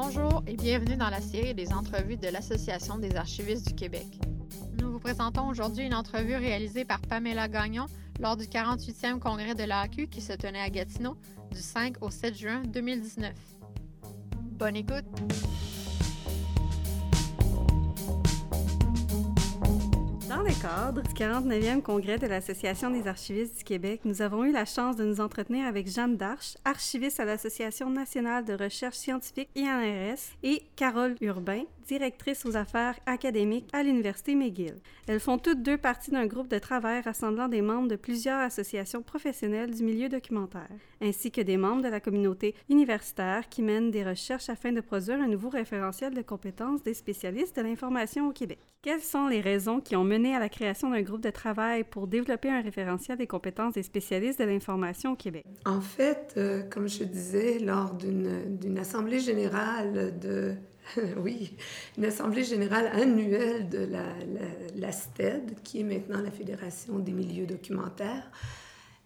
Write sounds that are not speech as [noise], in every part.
Bonjour et bienvenue dans la série des entrevues de l'Association des archivistes du Québec. Nous vous présentons aujourd'hui une entrevue réalisée par Pamela Gagnon lors du 48e congrès de l'AQ qui se tenait à Gatineau du 5 au 7 juin 2019. Bonne écoute! Dans le cadre du 49e congrès de l'Association des archivistes du Québec, nous avons eu la chance de nous entretenir avec Jeanne Darche, archiviste à l'Association nationale de recherche scientifique INRS, et Carole Urbain, directrice aux affaires académiques à l'Université McGill. Elles font toutes deux partie d'un groupe de travail rassemblant des membres de plusieurs associations professionnelles du milieu documentaire, ainsi que des membres de la communauté universitaire qui mènent des recherches afin de produire un nouveau référentiel de compétences des spécialistes de l'information au Québec. Quelles sont les raisons qui ont mené la création d'un groupe de travail pour développer un référentiel des compétences des spécialistes de l'information au Québec? En fait, euh, comme je disais, lors d'une assemblée générale de [laughs] oui, une assemblée générale annuelle de la, la, STED, qui est maintenant la Fédération des milieux documentaires.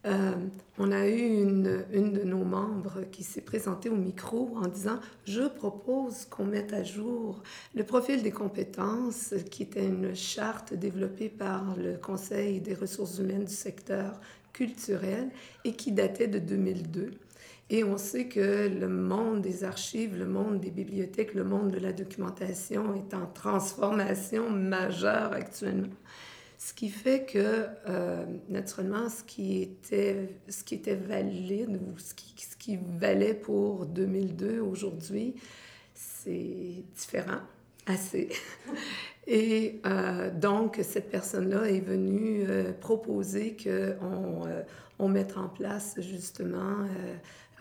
Euh, on a eu une, une, de nos membres qui s'est présentée au micro en disant Je propose qu'on mette à jour le profil des compétences, qui était une charte développée par le Conseil des ressources humaines du secteur culturel et qui datait de 2002. Et on sait que le monde des archives, le monde des bibliothèques, le monde de la documentation est en transformation majeure actuellement. Ce qui fait que, euh, naturellement, ce qui, était, ce qui était valide ou ce qui, ce qui valait pour 2002 aujourd'hui, c'est différent, assez. [laughs] Et euh, donc, cette personne-là est venue euh, proposer qu'on on mette en place justement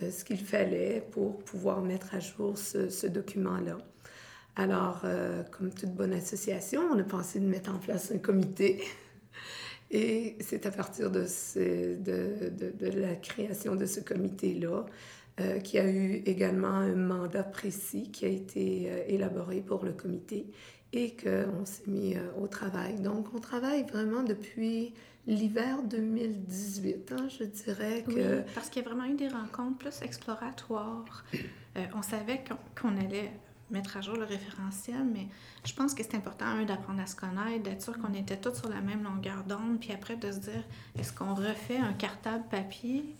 ce qu'il fallait pour pouvoir mettre à jour ce, document-là. Alors, euh, comme toute bonne association, on a pensé de mettre en place un comité. [laughs] Et c'est à partir de, la création de ce comité-là euh, qui a eu également un mandat précis qui a été élaboré pour le comité et qu'on s'est mis au travail. Donc, on travaille vraiment depuis l'hiver 2018, hein, je dirais que... Oui, parce qu'il y a vraiment eu des rencontres plus exploratoires. Euh, on savait qu'on allait mettre à jour le référentiel, mais je pense que c'est important, un, d'apprendre à se connaître, d'être sûr qu'on était tous sur la même longueur d'onde, puis après de se dire, est-ce qu'on refait un cartable papier?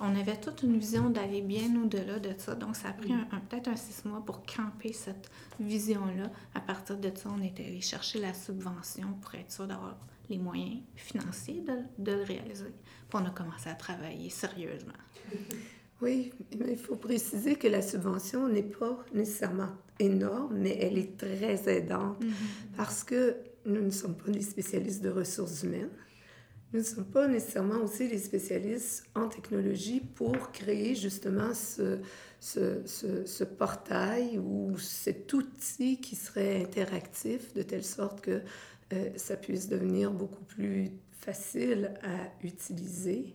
On avait toute une vision d'aller bien au-delà de ça, donc ça a pris un, peut-être un six mois pour camper cette vision-là. À partir de ça, on était allé chercher la subvention pour être sûr d'avoir les moyens financiers de, de le réaliser. Puis on a commencé à travailler sérieusement. [laughs] Oui, mais il faut préciser que la subvention n'est pas nécessairement énorme, mais elle est très aidante mm-hmm. parce que nous ne sommes pas des spécialistes de ressources humaines. Nous ne sommes pas nécessairement aussi des spécialistes en technologie pour créer justement ce, ce, ce, ce portail ou cet outil qui serait interactif de telle sorte que euh, ça puisse devenir beaucoup plus facile à utiliser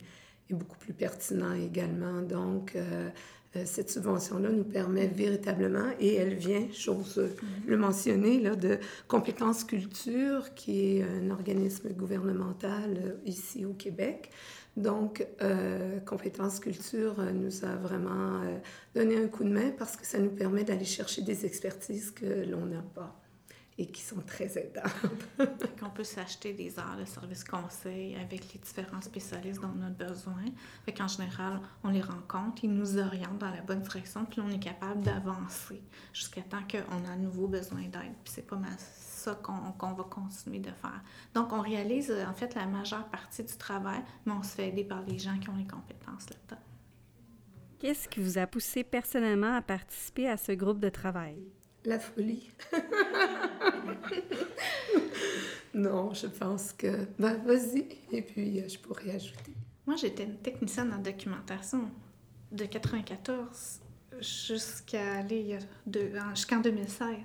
et beaucoup plus pertinent également. Donc, euh, euh, cette subvention-là nous permet véritablement, et elle vient, j'ose le mentionner, là, de Compétences Culture, qui est un organisme gouvernemental ici au Québec. Donc, Compétences Culture nous a vraiment donné un coup de main parce que ça nous permet d'aller chercher des expertises que l'on n'a pas et qui sont très aidantes. [laughs] qu'on peut s'acheter des heures de service conseil avec les différents spécialistes dont on a besoin. Fait qu'en général, on les rencontre, ils nous orientent dans la bonne direction, puis on est capable d'avancer jusqu'à temps qu'on a à nouveau besoin d'aide. Puis c'est pas mal ça qu'on va continuer de faire. Donc, on réalise en fait la majeure partie du travail, mais on se fait aider par les gens qui ont les compétences là-dedans. Qu'est-ce qui vous a poussé personnellement à participer à ce groupe de travail? La folie. [laughs] [laughs] non, je pense que. Ben, vas-y, et puis euh, je pourrais ajouter. Moi, j'étais une technicienne en documentation de 94 jusqu'à jusqu'en 2016.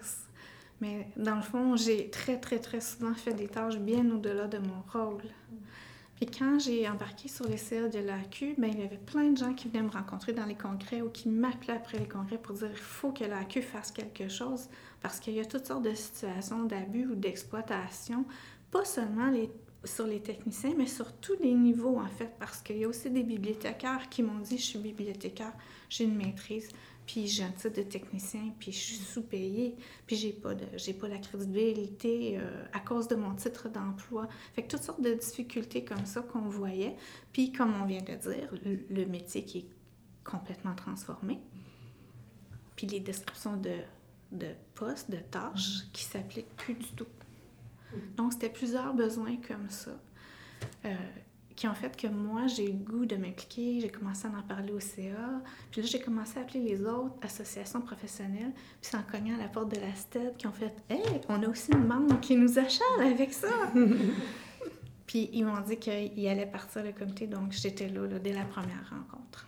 Mais dans le fond, j'ai très, très, très souvent fait des tâches bien au-delà de mon rôle. Puis quand j'ai embarqué sur les CA de l'AQ, ben, il y avait plein de gens qui venaient me rencontrer dans les congrès ou qui m'appelaient après les congrès pour dire il faut que l'AQ fasse quelque chose parce qu'il y a toutes sortes de situations d'abus ou d'exploitation, pas seulement sur les techniciens, mais sur tous les niveaux, en fait, parce qu'il y a aussi des bibliothécaires qui m'ont dit, je suis bibliothécaire, j'ai une maîtrise, puis j'ai un titre de technicien, puis je suis sous-payée, puis j'ai pas, de, j'ai pas la crédibilité euh, à cause de mon titre d'emploi. Fait que toutes sortes de difficultés comme ça qu'on voyait. Puis, comme on vient de dire, le, le métier qui est complètement transformé, puis les descriptions de, de postes, de tâches qui s'appliquent plus du tout. Donc, c'était plusieurs besoins comme ça euh, qui ont fait que moi, j'ai eu le goût de m'impliquer. J'ai commencé à en parler au CA. Puis là, j'ai commencé à appeler les autres associations professionnelles. Puis c'est en cognant à la porte de la STED qui ont fait « Hey, on a aussi une banque qui nous achète avec ça! » [laughs] Puis ils m'ont dit qu'ils allaient partir le comité. Donc, j'étais là, là dès la première rencontre.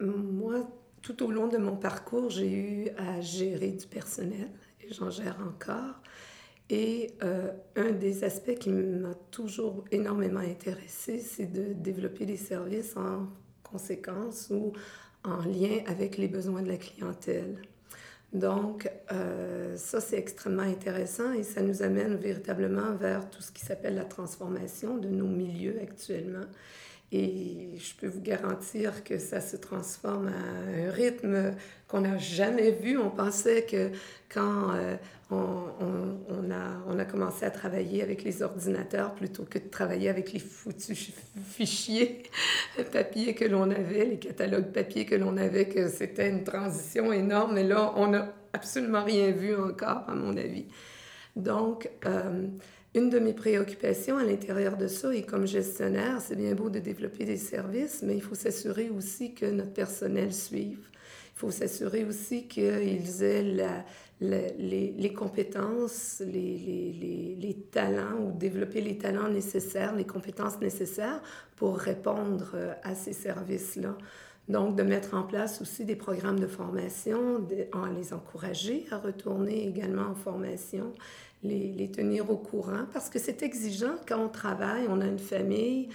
Moi, tout au long de mon parcours, j'ai eu à gérer du personnel et j'en gère encore. Et euh, un des aspects qui m'a toujours énormément intéressé, c'est de développer des services en conséquence ou en lien avec les besoins de la clientèle. Donc, euh, ça, c'est extrêmement intéressant et ça nous amène véritablement vers tout ce qui s'appelle la transformation de nos milieux actuellement. Et je peux vous garantir que ça se transforme à un rythme qu'on n'a jamais vu. On pensait que quand euh, on, a, commencé à travailler avec les ordinateurs plutôt que de travailler avec les foutus fichiers [laughs] papier que l'on avait, les catalogues papier que l'on avait, que c'était une transition énorme. Mais là, on n'a absolument rien vu encore, à mon avis. Donc, euh, une de mes préoccupations à l'intérieur de ça, et comme gestionnaire, c'est bien beau de développer des services, mais il faut s'assurer aussi que notre personnel suive. Il faut s'assurer aussi qu'ils aient les, compétences, les, talents ou développer les talents nécessaires, les compétences nécessaires pour répondre euh, à ces services-là. Donc, de mettre en place aussi des programmes de formation, en les encourager à retourner également en formation les, tenir au courant parce que c'est exigeant quand on travaille, on a une famille,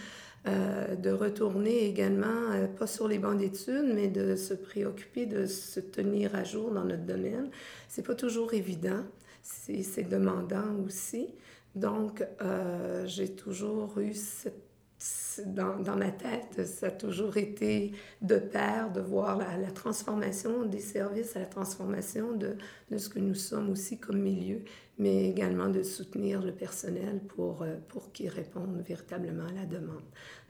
euh, de retourner également, euh, pas sur les bancs d'études, mais de se préoccuper de se tenir à jour dans notre domaine. C'est pas toujours évident, c'est demandant aussi. Donc, euh, j'ai toujours eu cette dans, dans, ma tête, ça a toujours été de pair de voir la, la transformation des services, la transformation de, de, ce que nous sommes aussi comme milieu, mais également de soutenir le personnel pour, euh, pour qu'il réponde véritablement à la demande.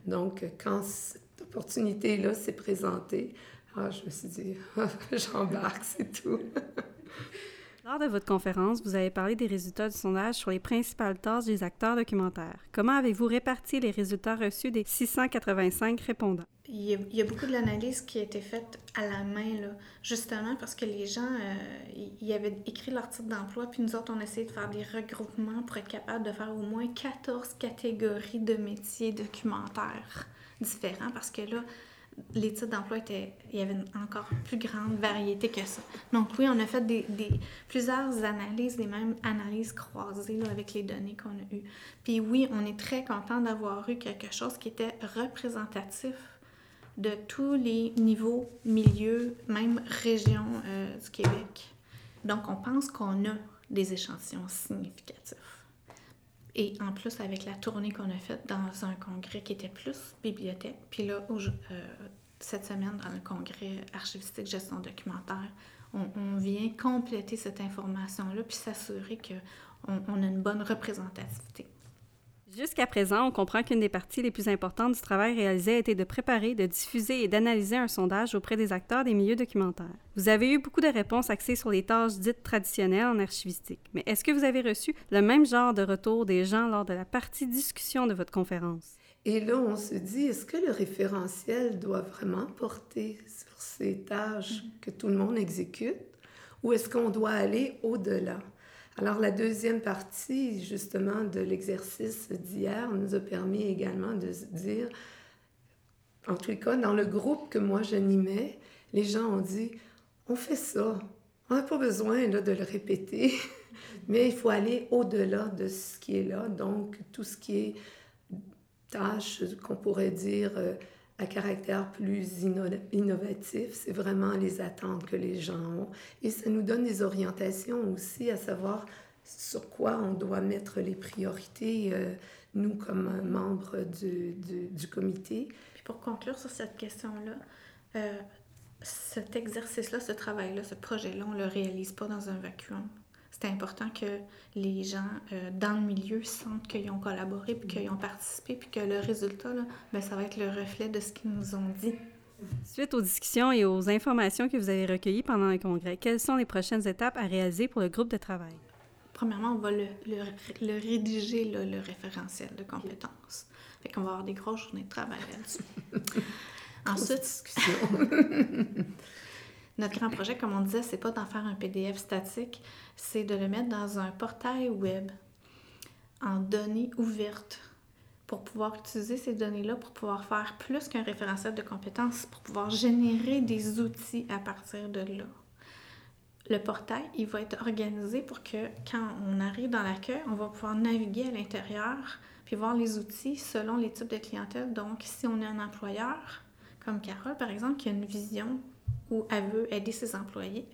Donc, quand cette opportunité-là s'est présentée, ah, je me suis dit, [laughs] j'embarque, c'est tout. [laughs] Lors de votre conférence, vous avez parlé des résultats du sondage sur les principales tâches des acteurs documentaires. Comment avez-vous réparti les résultats reçus des 685 répondants? Il y, a, beaucoup de qui a été faite à la main, là, justement parce que les gens, euh, avaient écrit leur titre d'emploi, puis nous autres, on essayé de faire des regroupements pour être capable de faire au moins 14 catégories de métiers documentaires différents, parce que là, les titres d'emploi étaient, il y avait une encore plus grande variété que ça. Donc oui, on a fait des, plusieurs analyses, des mêmes analyses croisées avec les données qu'on a eues. Puis oui, on est très content d'avoir eu quelque chose qui était représentatif de tous les niveaux, milieux, même régions euh, du Québec. Donc on pense qu'on a des échantillons significatifs. Et en plus, avec la tournée qu'on a faite dans un congrès qui était plus bibliothèque, puis là, euh, cette semaine, dans le congrès archivistique gestion documentaire, on, vient compléter cette information-là, puis s'assurer qu'on on a une bonne représentativité. Jusqu'à présent, on comprend qu'une des parties les plus importantes du travail réalisé a été de préparer, de diffuser et d'analyser un sondage auprès des acteurs des milieux documentaires. Vous avez eu beaucoup de réponses axées sur les tâches dites traditionnelles en archivistique, mais est-ce que vous avez reçu le même genre de retour des gens lors de la partie discussion de votre conférence? Et là, on se dit, est-ce que le référentiel doit vraiment porter sur ces tâches que tout le monde exécute ou est-ce qu'on doit aller au-delà? Alors, la deuxième partie, justement, de l'exercice d'hier nous a permis également de se dire, en tout cas, dans le groupe que moi j'animais, les gens ont dit, on fait ça, on n'a pas besoin là, de le répéter, [laughs] mais il faut aller au-delà de ce qui est là, donc tout ce qui est tâches qu'on pourrait dire euh, à caractère plus innovatif, c'est vraiment les attentes que les gens ont. Et ça nous donne des orientations aussi à savoir sur quoi on doit mettre les priorités euh, nous comme membres du, du, comité. Puis pour conclure sur cette question-là, euh, cet exercice-là, ce travail-là, ce projet-là, on ne le réalise pas dans un vacuum. C'est important que les gens euh, dans le milieu sentent qu'ils ont collaboré, puis qu'ils ont participé, puis que le résultat, là, ben, ça va être le reflet de ce qu'ils nous ont dit. Suite aux discussions et aux informations que vous avez recueillies pendant le congrès, quelles sont les prochaines étapes à réaliser pour le groupe de travail? Premièrement, on va le, le, rédiger, le référentiel de compétences. Fait qu'on va avoir des grosses journées de travail là-dessus. [laughs] Ensuite, discussion. [laughs] notre grand projet, comme on disait, c'est pas d'en faire un PDF statique, c'est de le mettre dans un portail web en données ouvertes pour pouvoir utiliser ces données-là, pour pouvoir faire plus qu'un référentiel de compétences, pour pouvoir générer des outils à partir de là. Le portail, il va être organisé pour que quand on arrive dans l'accueil, on va pouvoir naviguer à l'intérieur puis voir les outils selon les types de clientèle. Donc, si on est un employeur, comme Carole par exemple, qui a une vision où elle veut aider ses employés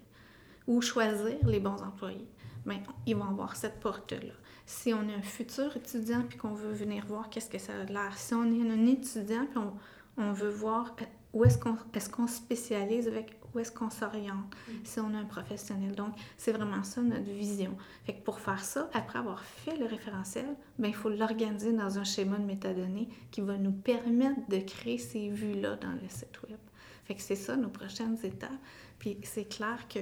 ou choisir les bons employés, bien, ils vont avoir cette porte-là si on est un futur étudiant puis qu'on veut venir voir qu'est-ce que ça a l'air, si on est un étudiant puis on, veut voir euh, où est-ce qu'on est qu'on spécialise avec où est-ce qu'on s'oriente, mm. si on est un professionnel. Donc, c'est vraiment ça notre vision. Fait que pour faire ça, après avoir fait le référentiel, ben, il faut l'organiser dans un schéma de métadonnées qui va nous permettre de créer ces vues-là dans le site web. Fait que c'est ça nos prochaines étapes. Puis c'est clair que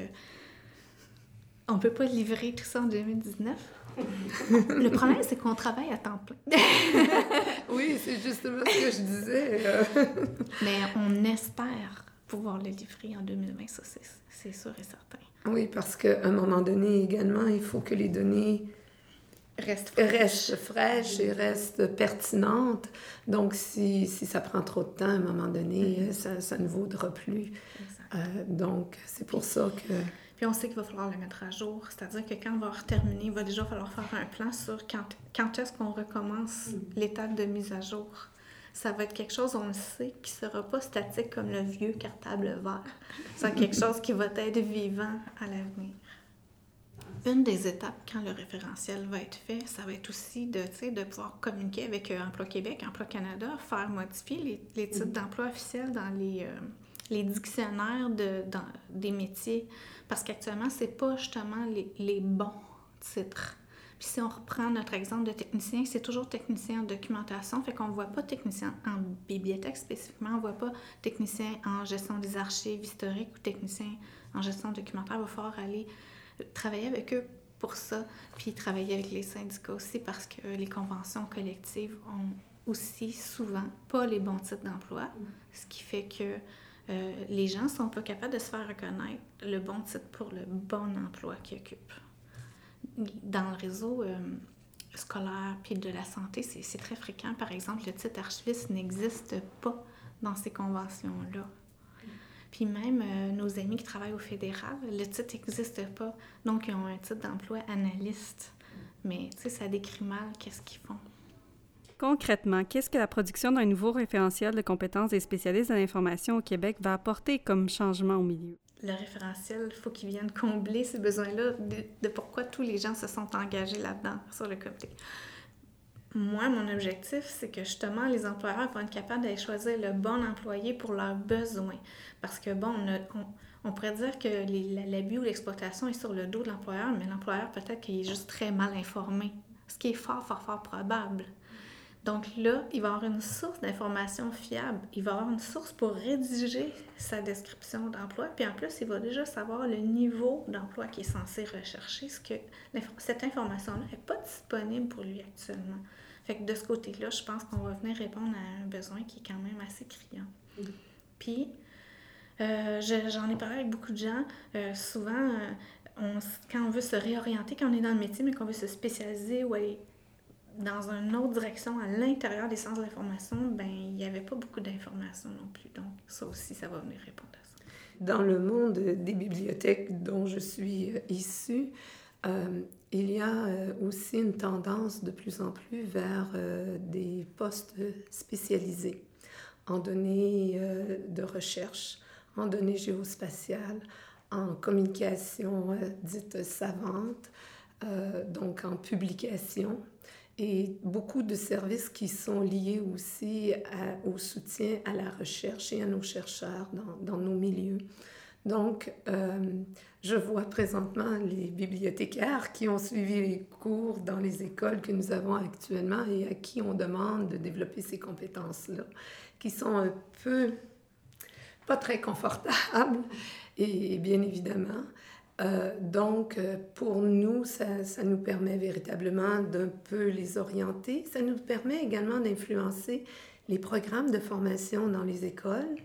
on peut pas livrer tout ça en 2019 [laughs] le problème, c'est qu'on travaille à temps plein. [laughs] oui, c'est justement ce que je disais. [laughs] Mais on espère pouvoir le livrer en 2020, ça, c'est sûr et certain. Oui, parce qu'à un moment donné, également, il faut que les données restent fraîches, et restent pertinentes. Donc, si, si, ça prend trop de temps, à un moment donné, mm-hmm. ça, ça ne vaudra plus. Euh, donc, c'est pour ça que on sait qu'il va falloir le mettre à jour. C'est-à-dire que quand on va terminer, il va déjà falloir faire un plan sur quand, quand est-ce qu'on recommence mm. l'étape de mise à jour. Ça va être quelque chose, on le sait, qui ne sera pas statique comme le vieux cartable vert. C'est quelque [laughs] chose qui va être vivant à l'avenir. Une des étapes quand le référentiel va être fait, ça va être aussi de, de pouvoir communiquer avec euh, Emploi Québec, Emploi Canada, faire modifier les, titres mm. d'emploi officiels dans les, euh, les dictionnaires de, dans, des métiers. Parce qu'actuellement, ce n'est pas justement les, les, bons titres. Puis si on reprend notre exemple de technicien, c'est toujours technicien en documentation, fait qu'on ne voit pas technicien en bibliothèque spécifiquement, on ne voit pas technicien en gestion des archives historiques ou technicien en gestion documentaire. Il va falloir aller travailler avec eux pour ça, puis travailler avec les syndicats aussi parce que les conventions collectives ont aussi souvent pas les bons titres d'emploi, ce qui fait que euh, les gens ne sont pas capables de se faire reconnaître le bon titre pour le bon emploi qu'ils occupent. Dans le réseau euh, scolaire puis de la santé, c'est très fréquent. Par exemple, le titre archiviste n'existe pas dans ces conventions-là. Puis même euh, nos amis qui travaillent au fédéral, le titre n'existe pas. Donc, ils ont un titre d'emploi analyste. Mais, tu sais, ça décrit mal qu'est-ce qu'ils font. Concrètement, qu'est-ce que la production d'un nouveau référentiel de compétences des spécialistes de l'information au Québec va apporter comme changement au milieu? Le référentiel, il faut qu'il vienne combler ces besoins-là de, pourquoi tous les gens se sont engagés là-dedans, sur le côté. Moi, mon objectif, c'est que justement, les employeurs vont être capables d'aller choisir le bon employé pour leurs besoins. Parce que, bon, on, pourrait dire que l'abus ou l'exploitation est sur le dos de l'employeur, mais l'employeur, peut-être qu'il est juste très mal informé, ce qui est fort, fort, fort probable. Donc là, il va avoir une source d'information fiable. Il va avoir une source pour rédiger sa description d'emploi. Puis en plus, il va déjà savoir le niveau d'emploi qu'il est censé rechercher, ce que cette information-là n'est pas disponible pour lui actuellement. Fait que de ce côté-là, je pense qu'on va venir répondre à un besoin qui est quand même assez criant. Puis, euh, j'en ai parlé avec beaucoup de gens. Euh, souvent, euh, quand on veut se réorienter, quand on est dans le métier, mais qu'on veut se spécialiser ou aller dans une autre direction à l'intérieur des sciences de l'information, ben, il n'y avait pas beaucoup d'informations non plus. Donc, ça aussi, ça va venir répondre à ça. Dans le monde des bibliothèques dont je suis euh, issue, euh, il y a euh, aussi une tendance de plus en plus vers des postes spécialisés en données de recherche, en données géospatiales, en communication dite savante, donc en publication et beaucoup de services qui sont liés aussi au soutien à la recherche et à nos chercheurs dans, dans nos milieux. Donc, euh, je vois présentement les bibliothécaires qui ont suivi les cours dans les écoles que nous avons actuellement et à qui on demande de développer ces compétences-là, qui sont un peu pas très confortables, et bien évidemment. Euh, donc, euh, pour nous, ça, ça, nous permet véritablement d'un peu les orienter. Ça nous permet également d'influencer les programmes de formation dans les écoles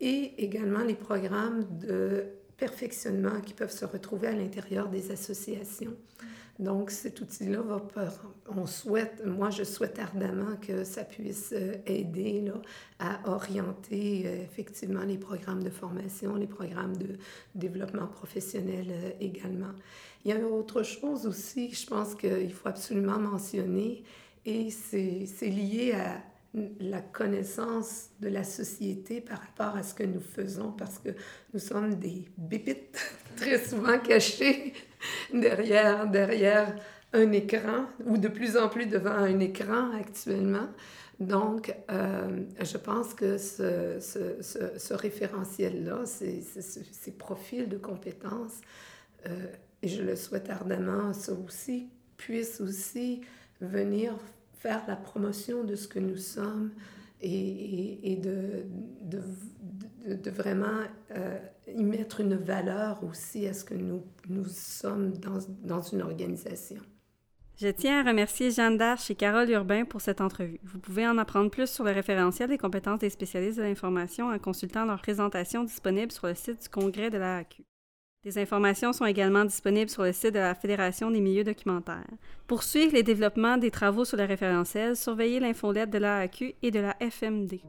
et également les programmes de perfectionnement qui peuvent se retrouver à l'intérieur des associations. Donc, cet outil-là va, on souhaite, moi je souhaite ardemment que ça puisse euh, aider là, à orienter euh, effectivement les programmes de formation, les programmes de développement professionnel euh, également. Il y a autre chose aussi je pense qu'il faut absolument mentionner et c'est lié à la connaissance de la société par rapport à ce que nous faisons, parce que nous sommes des bébites [laughs] très souvent cachées derrière, derrière un écran, ou de plus en plus devant un écran actuellement. Donc, euh, je pense que ce, ce, ce, référentiel-là, ces, profils de compétences, euh, et je le souhaite ardemment, ça aussi, puisse aussi venir faire la promotion de ce que nous sommes et, et, de, de, de, vraiment euh, y mettre une valeur aussi à ce que nous, nous sommes dans, dans une organisation. Je tiens à remercier Jeanne Darche et Carole Urbain pour cette entrevue. Vous pouvez en apprendre plus sur le référentiel des compétences des spécialistes de l'information en consultant leur présentation disponible sur le site du Congrès de la AQ. Des informations sont également disponibles sur le site de la Fédération des milieux documentaires. Pour suivre les développements des travaux sur le référentiel, surveillez l'infolette de l'AAQ et de la FMD.